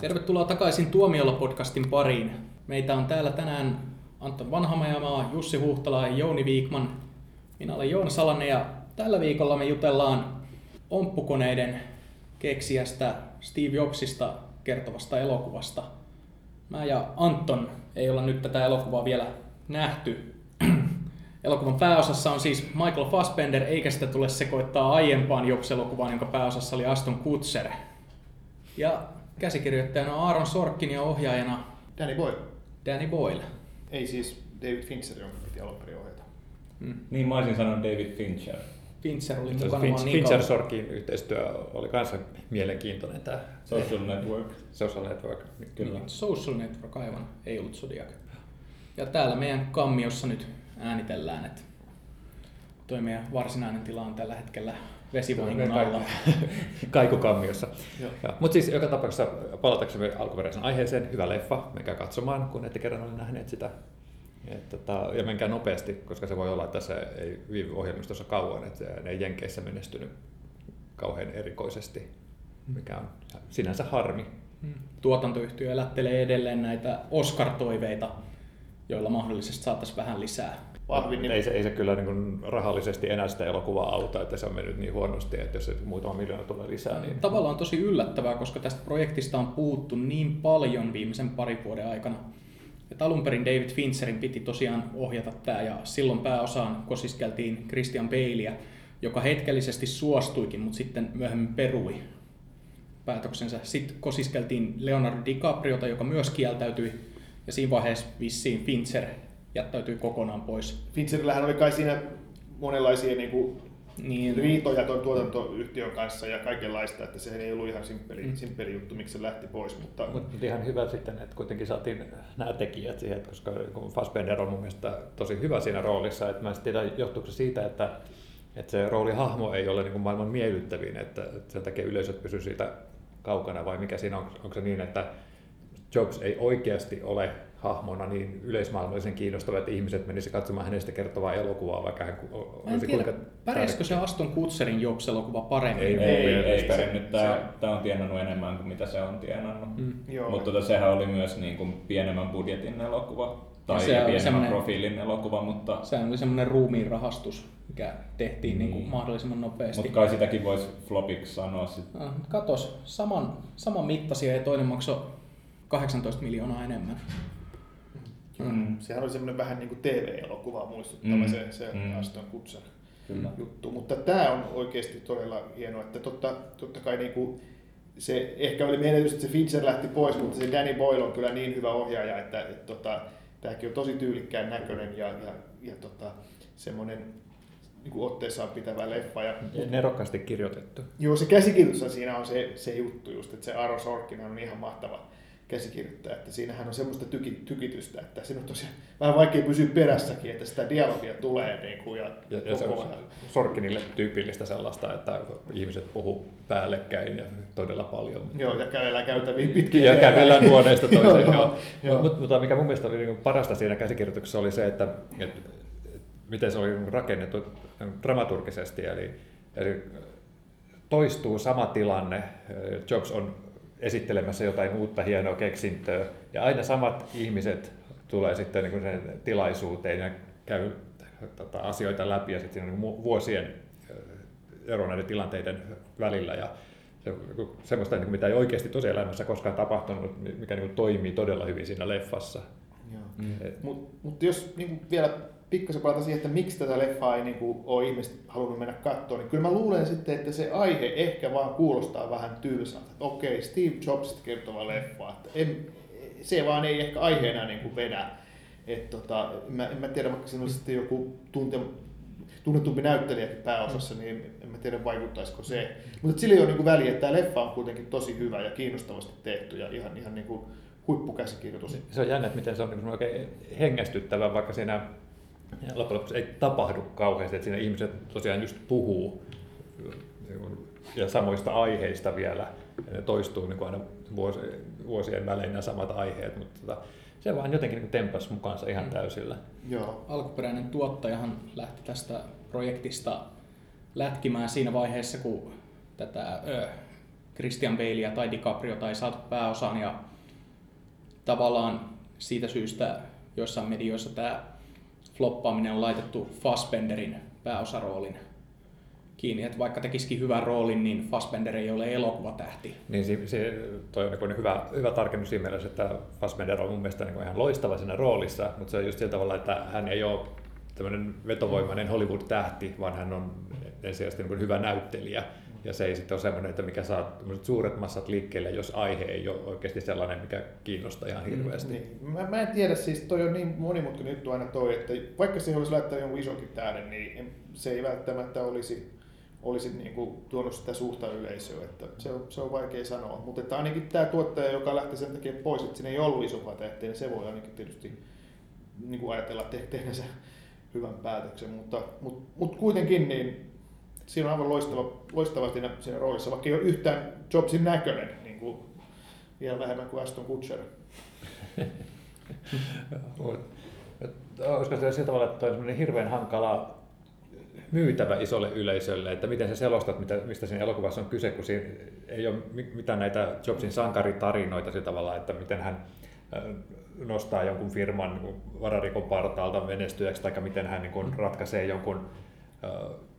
Tervetuloa takaisin Tuomiolla-podcastin pariin. Meitä on täällä tänään Anton Vanhamajamaa, Jussi Huhtala ja Jouni Viikman. Minä olen Joona Salanen ja tällä viikolla me jutellaan omppukoneiden keksijästä Steve Jobsista kertovasta elokuvasta. Mä ja Anton ei olla nyt tätä elokuvaa vielä nähty. Elokuvan pääosassa on siis Michael Fassbender, eikä sitä tule sekoittaa aiempaan Jobs-elokuvaan, jonka pääosassa oli Aston Kutcher. Ja käsikirjoittajana on Aaron Sorkin ja ohjaajana Danny Boyle. Danny Boyle. Ei siis David Fincher, jonka piti alun perin ohjata. Mm. Niin mä olisin sanonut David Fincher. Fincher oli mukana vaan niin Fincher. Sorkin yhteistyö oli kanssa mielenkiintoinen tämä Social Network. Social Network. Kyllä. Social Network aivan, ei ollut Zodiac. Ja täällä meidän kammiossa nyt äänitellään, että toi meidän varsinainen tila on tällä hetkellä vesivahingon alla. Kaikukammiossa. Mutta siis joka tapauksessa palataksemme alkuperäisen aiheeseen, hyvä leffa, menkää katsomaan, kun ette kerran ole nähneet sitä. Et, tota, ja menkää nopeasti, koska se voi olla, että se ei viivy ohjelmistossa kauan, että ne ei Jenkeissä menestynyt kauhean erikoisesti, mikä on sinänsä harmi. Mm. Tuotantoyhtiö elättelee edelleen näitä Oscar-toiveita, joilla mahdollisesti saataisiin vähän lisää. Vahvin nimi. Ei se, ei se kyllä niin kuin rahallisesti enää sitä elokuvaa auta, että se on mennyt niin huonosti, että jos se muutama miljoona tulee lisää, niin Tavallaan tosi yllättävää, koska tästä projektista on puhuttu niin paljon viimeisen parin vuoden aikana. Et alun perin David Fincherin piti tosiaan ohjata tämä ja silloin pääosaan kosiskeltiin Christian Baleä, joka hetkellisesti suostuikin, mutta sitten myöhemmin perui päätöksensä. Sitten kosiskeltiin Leonardo DiCapriota, joka myös kieltäytyi ja siinä vaiheessa vissiin Fincher jättäytyi kokonaan pois. Fincherillähän oli kai siinä monenlaisia niin kuin, Niin, riitoja tuon tuotantoyhtiön kanssa ja kaikenlaista, että se ei ollut ihan simppeli, Mm. simppeli juttu, miksi se lähti pois. Mutta Mutta ihan hyvä sitten, että kuitenkin saatiin nämä tekijät siihen, että koska Fassbender on mun mielestä tosi hyvä siinä roolissa, että mä en tiedä johtuuko se siitä, että, että se roolihahmo ei ole niin kuin maailman miellyttävin, että, että sen takia yleisöt pysyy siitä kaukana vai mikä siinä on, onko se niin, että Jobs ei oikeasti ole hahmona niin yleismaailmallisen kiinnostava, että ihmiset menisivät katsomaan hänestä kertovaa elokuvaa, vaikka hän olisi tiedä, kuinka pärjäskö se Aston Kutcherin Jobs-elokuva paremmin? Ei, Ei, ei, ei, ei se- pärjännyt. Tää, se- tää on tienannut enemmän kuin mitä se on tienannut. Mm. joo, Mutta tota, sehän oli myös niin kuin pienemmän budjetin elokuva. Tai se pienemmän profiilin elokuva, mutta, Sehän oli semmoinen ruumiin rahastus, mikä tehtiin niin. Niin kuin mahdollisimman nopeasti. mutta kai sitäkin voisi flopiksi sanoa. Sit. Ah, Katos, saman, saman mittaisia ja toinen maksoi 18 miljoonaa enemmän. Mm. sehän oli semmoinen vähän niin kuin TV-elokuva muistuttava Mm. se, se Mm. Aston Kutcher Kyllä. juttu. Mutta tämä on oikeasti todella hienoa, että totta, totta kai niin kuin se ehkä oli menetys, että se Fincher lähti pois, mutta se Danny Boyle on kyllä niin hyvä ohjaaja, että, että tota, tämäkin on tosi tyylikkään näköinen ja, ja, ja tota, semmoinen niin kuin otteessaan pitävä leffa. Ja, nerokkaasti kirjoitettu. joo, se käsikirjoitus siinä on se, se juttu just, että se Aaron Sorkin on ihan mahtava käsikirjoittaja, että siinähän on semmoista tyki, tykitystä, että siinä on tosiaan vähän vaikea pysyä perässäkin, että sitä dialogia tulee niin kuin, ja, Ja, ja se on. Sorkinille tyypillistä sellaista, että ihmiset puhuu päällekkäin ja todella paljon. Joo, ja kävellään käytäviin pitkin. Ja kävellään huoneesta toiseen. Joo, joo. joo. Mutta, mutta mikä mun mielestä oli niin parasta siinä käsikirjoituksessa oli se, että, että miten se oli rakennettu dramaturgisesti. Eli, eli toistuu sama tilanne. Jobs on esittelemässä jotain uutta hienoa keksintöä ja aina samat ihmiset tulee sitten niin kuin sen tilaisuuteen ja käy tota, asioita läpi ja sitten siinä on niin vuosien ero näiden tilanteiden välillä ja se, semmoista, niin kuin mitä ei oikeasti tosielämässä koskaan tapahtunut, mikä niin kuin toimii todella hyvin siinä leffassa. Joo. Mm. Et- Mut, mutta jos niin vielä pikkasen palata siihen, että miksi tätä leffaa ei niin kuin, ole ihmiset halunnut mennä katsomaan, niin kyllä mä luulen sitten, että se aihe ehkä vaan kuulostaa vähän tylsältä. Että okei, Steve Jobsista kertova leffa, että en, se vaan ei ehkä aiheena niin kuin vedä. Et tota, mä, en mä tiedä, vaikka siinä olisi sitten joku tunte, tunnetumpi näyttelijäkin pääosassa, niin en mä tiedä vaikuttaisiko se. Mutta sillä ei ole niin kuin väliä, että tämä leffa on kuitenkin tosi hyvä ja kiinnostavasti tehty ja ihan, ihan niin kuin huippukäsikirjoitus. Se on jännä, että miten se on niin oikein hengästyttävä, vaikka siinä loppujen lopuksi ei tapahdu kauheasti, että siinä ihmiset tosiaan just puhuu niin kuin, ja samoista aiheista vielä. Ja ne toistuu niin kuin aina vuosien, vuosien välein nämä samat aiheet, mutta tota, se vaan jotenkin niin tempas mukaansa ihan täysillä. Joo. Alkuperäinen tuottajahan lähti tästä projektista lätkimään siinä vaiheessa, kun tätä ö, Christian Baleä tai DiCaprio ei saatu pääosaan ja tavallaan siitä syystä joissain medioissa tämä floppaaminen on laitettu Fassbenderin pääosaroolin kiinni, että vaikka tekisikin hyvän roolin, niin Fassbender ei ole elokuvatähti. Niin se, se toi on niin hyvä, hyvä tarkennus siinä mielessä, että Fassbender on mun mielestä niin ihan loistava siinä roolissa, mutta se on just sillä tavalla, että hän ei ole tämmöinen vetovoimainen Hollywood-tähti, vaan hän on ensisijaisesti niin hyvä näyttelijä. Ja se ei sitten ole semmoinen, että mikä saa suuret massat liikkeelle, jos aihe ei ole oikeasti sellainen, mikä kiinnostaa ihan hirveästi. Mm, niin. mä, mä, en tiedä, siis toi on niin monimutkainen juttu aina toi, että vaikka se olisi laittanut jonkun isonkin tähden, niin se ei välttämättä olisi olisi niin kuin tuonut sitä suhta yleisöä, että se on, se on vaikea sanoa. Mutta että ainakin tämä tuottaja, joka lähti sen takia pois, että siinä ei ollut isompaa tähteä, niin se voi ainakin tietysti niin kuin ajatella sen hyvän päätöksen. Mutta, mutta, mutta kuitenkin niin siinä on aivan loistava, loistava siinä, siinä roolissa, vaikka ei ole yhtään Jobsin näköinen, niin kuin vielä vähemmän kuin Aston Kutcher. Olisiko se sillä tavalla, että on hirveän hankala myytävä isolle yleisölle, että miten sä selostat, mitä, mistä siinä elokuvassa on kyse, kun siinä ei ole mitään näitä Jobsin sankaritarinoita sillä tavalla, että miten hän nostaa jonkun firman vararikon partaalta menestyjäksi, tai miten hän niin ratkaisee jonkun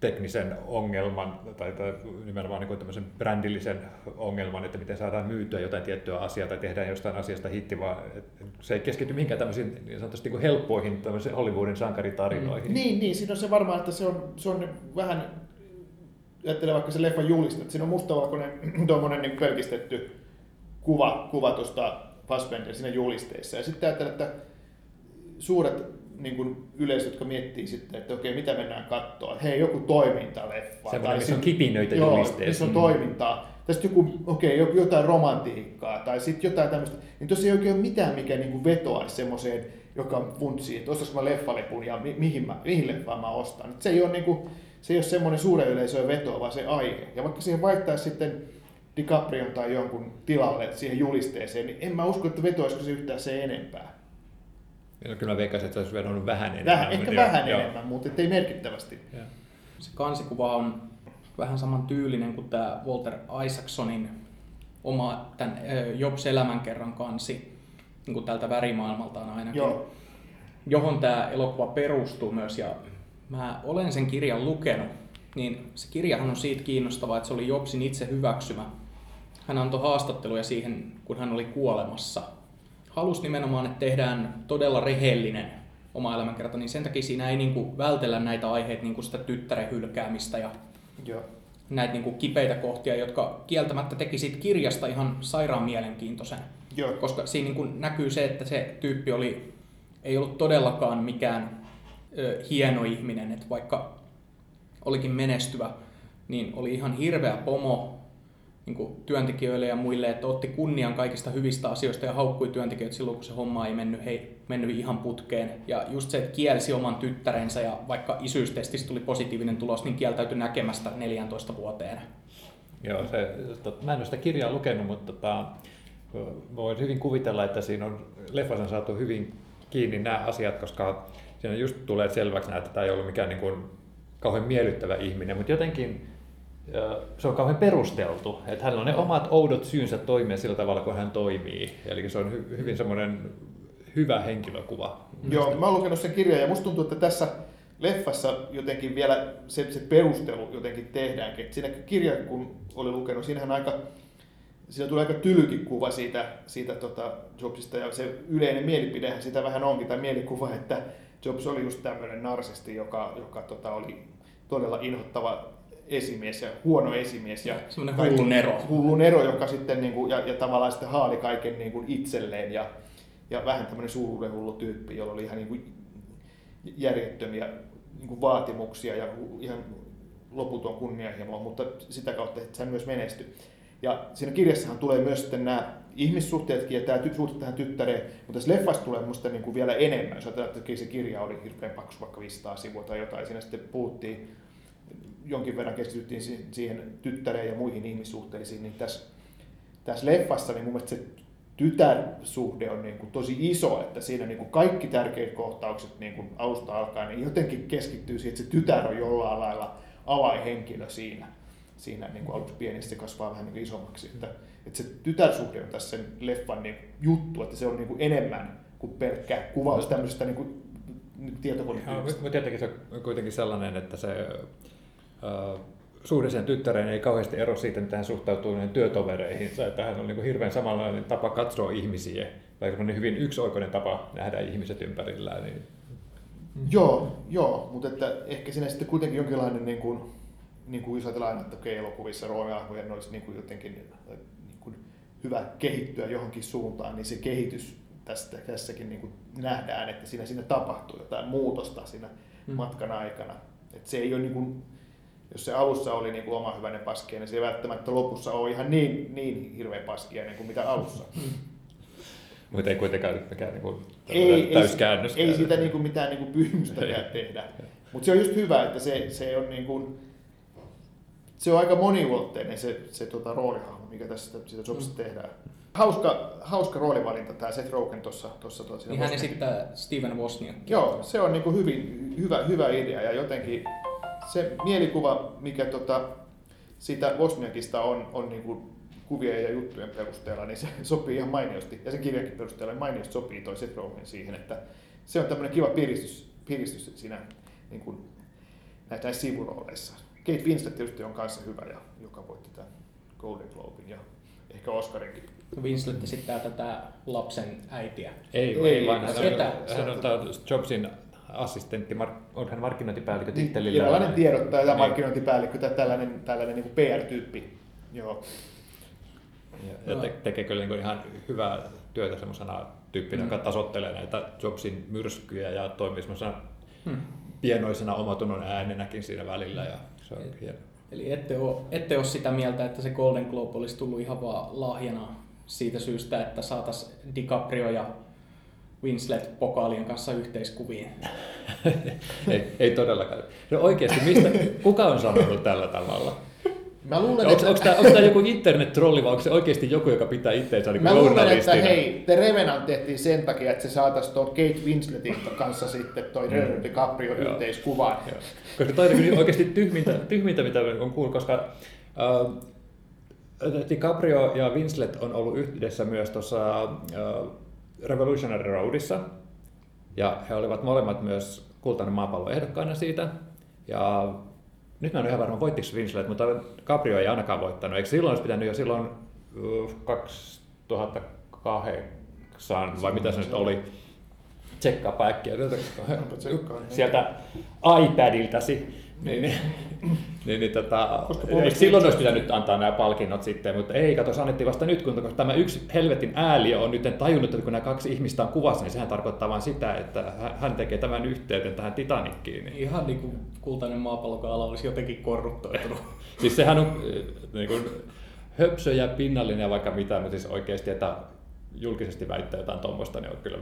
teknisen ongelman tai, tai nimenomaan niin tämmöisen brändillisen ongelman, että miten saadaan myytyä jotain tiettyä asiaa tai tehdään jostain asiasta hitti, vaan se ei keskity mihinkään tämmöisiin niin sanotusti niin helppoihin Hollywoodin sankaritarinoihin. Mm. Niin, niin, siinä on se varmaan, että se on, se on vähän, ajattelen vaikka se leffan julista, että siinä on mustavalkoinen tuommoinen niin pelkistetty kuva, kuva tuosta Fassbender siinä julisteessa. Ja sitten ajattelen, että suuret niin kuin yleisö, jotka miettii sitten, että okei, mitä mennään katsoa. Hei, joku toimintaleffa. Semmoinen, missä on kipinöitä joo, missä on mm. toimintaa. Tai sitten joku, okei, okay, jotain romantiikkaa tai sitten jotain tämmöistä. Niin tuossa ei oikein ole mitään, mikä niin kuin vetoaisi semmoiseen, joka funtsii, että ostaisiko mä leffalepun ja mi- mihin, mä, mihin leffaan mä ostan. Et se ei ole, niin kuin, se ei ole semmoinen suuren yleisöön vetoa, vaan se aihe. Ja vaikka siihen vaihtaisi sitten DiCaprion tai jonkun tilalle siihen julisteeseen, niin en mä usko, että vetoaisiko se yhtään se enempää. No, kyllä mä veikkaisin, että se olisi vedonnut vähän enemmän. Väh, ehkä vähän joo. enemmän, mutta ei merkittävästi. Ja. Se kansikuva on vähän saman tyylinen kuin tämä Walter Isaacsonin oma tämän Jobs elämänkerran kansi, niin kuin tältä värimaailmaltaan ainakin, Joo. johon tämä elokuva perustuu myös. Ja mä olen sen kirjan lukenut, niin se kirjahan on siitä kiinnostava, että se oli Jobsin itse hyväksymä. Hän antoi haastatteluja siihen, kun hän oli kuolemassa – halusi nimenomaan, että tehdään todella rehellinen oma elämänkerta, niin sen takia siinä ei niin kuin vältellä näitä aiheita, niin kuin sitä tyttären hylkäämistä ja Joo. näitä niin kuin kipeitä kohtia, jotka kieltämättä teki siitä kirjasta ihan sairaan mielenkiintoisen. Joo. Koska siinä niin kuin näkyy se, että se tyyppi oli, ei ollut todellakaan mikään ö, hieno ihminen, että vaikka olikin menestyvä, niin oli ihan hirveä pomo, niin kuin työntekijöille ja muille, että otti kunnian kaikista hyvistä asioista ja haukkui työntekijöitä silloin, kun se homma ei mennyt, hei, mennyt ihan putkeen. Ja just se, että kielsi oman tyttärensä ja vaikka isyystestistä tuli positiivinen tulos, niin kieltäytyi näkemästä 14 vuoteen. Joo, se, tot, mä en ole sitä kirjaa lukenut, mutta tota, voin hyvin kuvitella, että siinä on leffassa saatu hyvin kiinni nämä asiat, koska siinä just tulee selväksi, että tämä ei ollut mikään niin kuin kauhean miellyttävä ihminen, mutta jotenkin se on kauhean perusteltu, että hänellä on ne omat oudot syynsä toimia sillä tavalla, kun hän toimii. Eli se on hy- hyvin semmoinen hyvä henkilökuva. Joo, mä oon lukenut sen kirjan ja musta tuntuu, että tässä leffassa jotenkin vielä se, se perustelu jotenkin tehdäänkin. Et siinä kirja, kun oli lukenut, siinähän aika, siinä tulee aika tylykin kuva siitä, siitä tota Jobsista ja se yleinen mielipidehän sitä vähän onkin, tai mielikuva, että Jobs oli just tämmöinen narsisti, joka, joka tota, oli todella inhottava esimies ja huono esimies. Ja Semmoinen hullu nero. Hullu nero, joka sitten niin kuin, ja, ja tavallaan sitten haali kaiken niin kuin itselleen ja, ja vähän tämmöinen suuruuden hullu tyyppi, jolla oli ihan niin kuin järjettömiä niin kuin vaatimuksia ja ihan loputon kunnianhimoa, mutta sitä kautta että se myös menestyi. Ja siinä kirjassahan tulee myös sitten nämä ihmissuhteetkin ja tämä suhde tähän tyttäreen, mutta tässä leffassa tulee minusta niin kuin vielä enemmän. Jos ajatellaan, että se kirja oli hirveän paksu, vaikka 500 sivua tai jotain, siinä sitten puhuttiin jonkin verran keskityttiin siihen tyttäreen ja muihin ihmissuhteisiin, niin tässä, tässä leffassa niin mun mielestä se tytärsuhde on niin kuin tosi iso, että siinä niin kuin kaikki tärkeät kohtaukset niin kuin alusta alkaen niin jotenkin keskittyy siihen, että se tytär on jollain lailla avainhenkilö siinä. siinä niin kuin aluksi pieni, se kasvaa vähän niin kuin isommaksi. Että, että se tytärsuhde on tässä sen leffan niin juttu, että se on niin kuin enemmän kuin pelkkä kuvaus tämmöisestä niin kuin, niin tietokonetyöstä. Mutta tietenkin se on kuitenkin sellainen, että se uh, suhde sen tyttäreen ei kauheasti ero siitä, miten hän suhtautuu niihin työtovereihin. Että hän on niin kuin hirveän samanlainen tapa katsoa ihmisiä, vaikka on hyvin yksioikoinen tapa nähdä ihmiset ympärillään. Niin... Joo, joo, mutta että ehkä siinä sitten kuitenkin jonkinlainen, niin kuin, niin kuin jos ajatellaan että okei, elokuvissa rooliahmojen olisi niin kuin jotenkin niin kuin hyvä kehittyä johonkin suuntaan, niin se kehitys tästä, tässäkin niin kuin nähdään, että siinä, siinä tapahtuu jotain muutosta siinä hmm. matkan aikana. että se ei ole niin kuin, jos se alussa oli niin kuin oma hyvänen paskia, niin se ei välttämättä lopussa ole ihan niin, niin hirveä paskia niin kuin mitä alussa. Mutta ei kuitenkaan mikään niin kuin ei, täyskäännös. Ei, ei siitä niin kuin mitään niin kuin pyhimystäkään tehdä. Mutta se on just hyvä, että se, se on niin kuin, se on aika moniulotteinen se, se tota, roolihahmo, mikä tässä siitä sopista mm. tehdään. Hauska, hauska roolivalinta tämä Seth Rogen tuossa. tuossa, tuossa niin hän esittää Steven Wozniak. Joo, se on niin kuin hyvin, hyvä, hyvä idea ja jotenkin se mielikuva, mikä tota, siitä Wozniakista on, on niin kuin kuvien ja juttujen perusteella, niin se sopii ihan mainiosti, ja sen kirjankin perusteella mainiosti sopii toi Seth Rogen siihen, että se on tämmöinen kiva piristys, piristys siinä niin kuin, näitä sivurooleissa. Kate Winslet tietysti on kanssa hyvä, ja, joka voitti tämän Golden Globin ja ehkä Oscarinkin. Winslet esittää tätä lapsen äitiä. Ei, ei, ei vaan hän, hän on, hän on Jobsin assistentti, on hän markkinointipäällikkö niin, tittelillä. Tietynlainen tiedottaja ja niin. markkinointipäällikkö tai tällainen, tällainen niin PR-tyyppi. Joo. Ja, ja te, tekee kyllä niin ihan hyvää työtä semmoisena tyyppinä, mm. joka tasoittelee näitä Jobsin myrskyjä ja toimii semmoisena mm. pienoisena omatunnon äänenäkin siinä välillä. Ja se on hieno. Eli ette ole, ette ole sitä mieltä, että se Golden Globe olisi tullut ihan vaan lahjana siitä syystä, että saataisiin DiCaprio ja Winslet pokaalien kanssa yhteiskuviin. ei, ei todellakaan. No oikeasti, mistä, kuka on sanonut tällä tavalla? Mä luulen, onko, että... onko, tämä, onko tämä joku internet-trolli vai onko se oikeasti joku, joka pitää itseensä niin Mä luulen, että hei, The Revenant tehtiin sen takia, että se saataisiin tuon Kate Winsletin kanssa sitten toi mm. Leonardo DiCaprio yhteiskuvaan. Koska toi on oikeasti tyhmintä, tyhmintä mitä on kuullut, koska uh, DiCaprio ja Winslet on ollut yhdessä myös tuossa uh, Revolutionary Roadissa, ja he olivat molemmat myös kultainen maapallo ehdokkaana siitä. Ja nyt mä en ole ihan varma, voittiko Winslet, mutta Caprio ei ainakaan voittanut. Eikö silloin olisi pitänyt jo silloin 2008 vai mitä se nyt oli, tsekkaa äkkiä sieltä iPadiltasi. Niin, niin, niin, niin tota, silloin olisi pitänyt antaa nämä palkinnot sitten, mutta ei, kato, se annettiin vasta nyt, kun tämä yksi helvetin ääli on nyt tajunnut, että kun nämä kaksi ihmistä on kuvassa, niin sehän tarkoittaa vain sitä, että hän tekee tämän yhteyden tähän Titanikkiin. Niin. Ihan niin kuin kultainen maapallokaala olisi jotenkin korruptoitunut. siis sehän on niin kuin, höpsö ja pinnallinen ja vaikka mitä, mutta siis oikeasti, että julkisesti väittää jotain tuommoista, niin on kyllä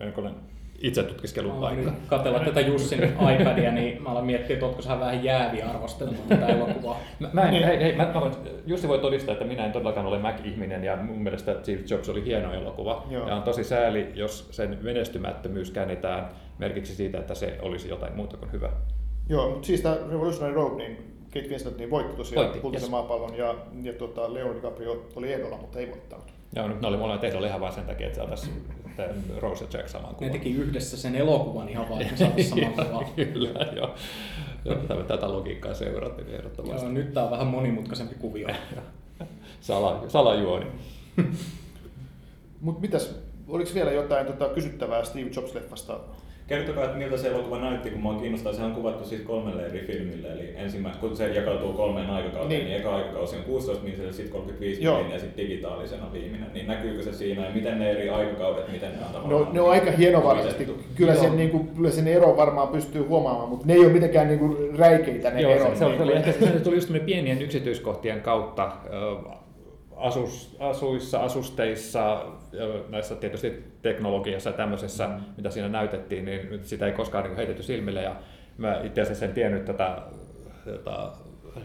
melkoinen itse tutkiskelun paikka. Katella tätä Jussin iPadia, niin mä aloin miettiä, että oletko vähän jäävi arvostelemaan tätä elokuvaa. Mä, mä, en, hei, hei, mä, mä voin, Jussi voi todistaa, että minä en todellakaan ole Mac-ihminen ja mun mielestä Steve Jobs oli hieno elokuva. Joo. Ja on tosi sääli, jos sen menestymättömyys käännetään merkiksi siitä, että se olisi jotain muuta kuin hyvä. Joo, mutta siis tämä Revolutionary Road, niin Kate Winslet niin voitti tosiaan kultaisen yes. maapallon ja, ja tuota, Leonardo DiCaprio oli ehdolla, mutta ei voittanut. Joo, nyt ne oli molemmat ehdolla ihan vain sen takia, että saataisiin Rose ja Jack saman kuvan. Ne teki yhdessä sen elokuvan ihan vaan, että saataisiin saman kuvan. Kyllä, joo. joo tätä logiikkaa seurattiin ehdottomasti. Joo, nyt tämä on vähän monimutkaisempi kuvio. Sala, salajuoni. Mutta mitäs, oliko vielä jotain tota, kysyttävää Steve Jobs-leffasta Kertokaa, että miltä se elokuva näytti, kun mua kiinnostaa. Se on kuvattu siis kolmelle eri filmille, eli ensimmä, kun se jakautuu kolmeen aikakauteen, niin, niin eka aikakausi on 16 minuuttia, sitten 35 minuuttia ja sitten digitaalisena viimeinen. Niin näkyykö se siinä ja miten ne eri aikakaudet, miten ne on tavallaan? No, ne on aika hienovaraisesti. Kyllä sen, niin kuin, kyllä sen ero varmaan pystyy huomaamaan, mutta ne ei ole mitenkään niin kuin räikeitä ne Joo, erot. Se, se, oli, niin ehkä, se tuli just pienien yksityiskohtien kautta asus, asuissa, asusteissa, näissä tietysti teknologiassa ja tämmöisessä, mm. mitä siinä näytettiin, niin sitä ei koskaan niin heitetty silmille. Ja mä itse asiassa en tiennyt tätä, tätä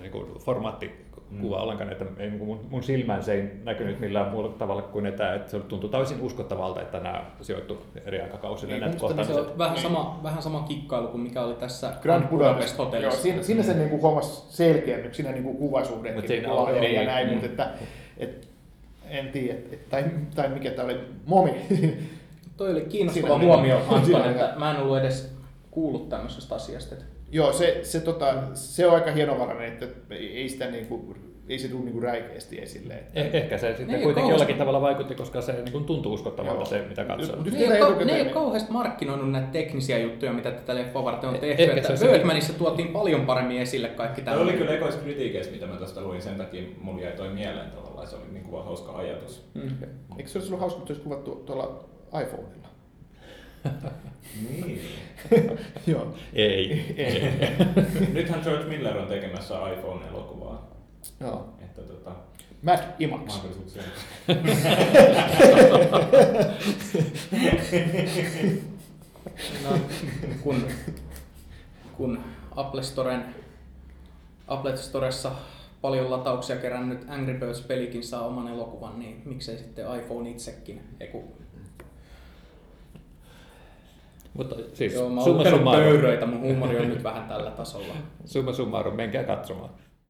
niin kuin formaatti mm. kuva ollenkaan, että ei, niin mun, mun silmään se ei näkynyt millään muulla tavalla kuin että, että se tuntui täysin uskottavalta, että nämä sijoittu eri aikakausille. Niin, näitä se on vähän sama, vähän sama kikkailu kuin mikä oli tässä Grand Budapest hotellissa. Joo, siinä, siinä se niin kuin huomasi selkeämyksi siinä niin kuvasuhdekin niin niin, ja näin, mm. mutta että, et, en tiedä, tai, tai mikä tämä oli, Momi. Toi oli kiinnostava huomio, Anton, että mä en ollut edes kuullut tämmöisestä asiasta. Joo, se, se, tota, se on aika hienovarainen, että ei sitä niinku, ei se tule niinku räikeästi esille. Että... Eh, ehkä se sitten kuitenkin kauheasti... jollakin tavalla vaikutti, koska se niin tuntuu uskottavalta se, mitä katsoo. Ne ei, ka- ne ei ole kauheasti markkinoinut näitä teknisiä juttuja, mitä tätä leffa varten on eh, tehty. Ehkä että Birdmanissa tuotiin paljon paremmin esille kaikki tämä. oli kyllä ekois kritiikeistä, mitä mä tästä luin, sen takia mulla jäi toi mieleen tavallaan, se oli niin kuin vaan hauska ajatus. Mm. Eikö se olisi ollut hauska, että olisi kuvattu tuolla iPhoneilla? niin. Joo. Ei. ei. Nythän George Miller on tekemässä iPhone-elokuvaa. Joo. Että tota... Mac Imax. no, kun, kun Apple Storen Apple Storessa paljon latauksia kerännyt Angry Birds-pelikin saa oman elokuvan, niin miksei sitten iPhone itsekin? Eiku, mutta siis Joo, mä oon pöyröitä, mun huumori on nyt vähän tällä tasolla. Summa summarum, menkää katsomaan.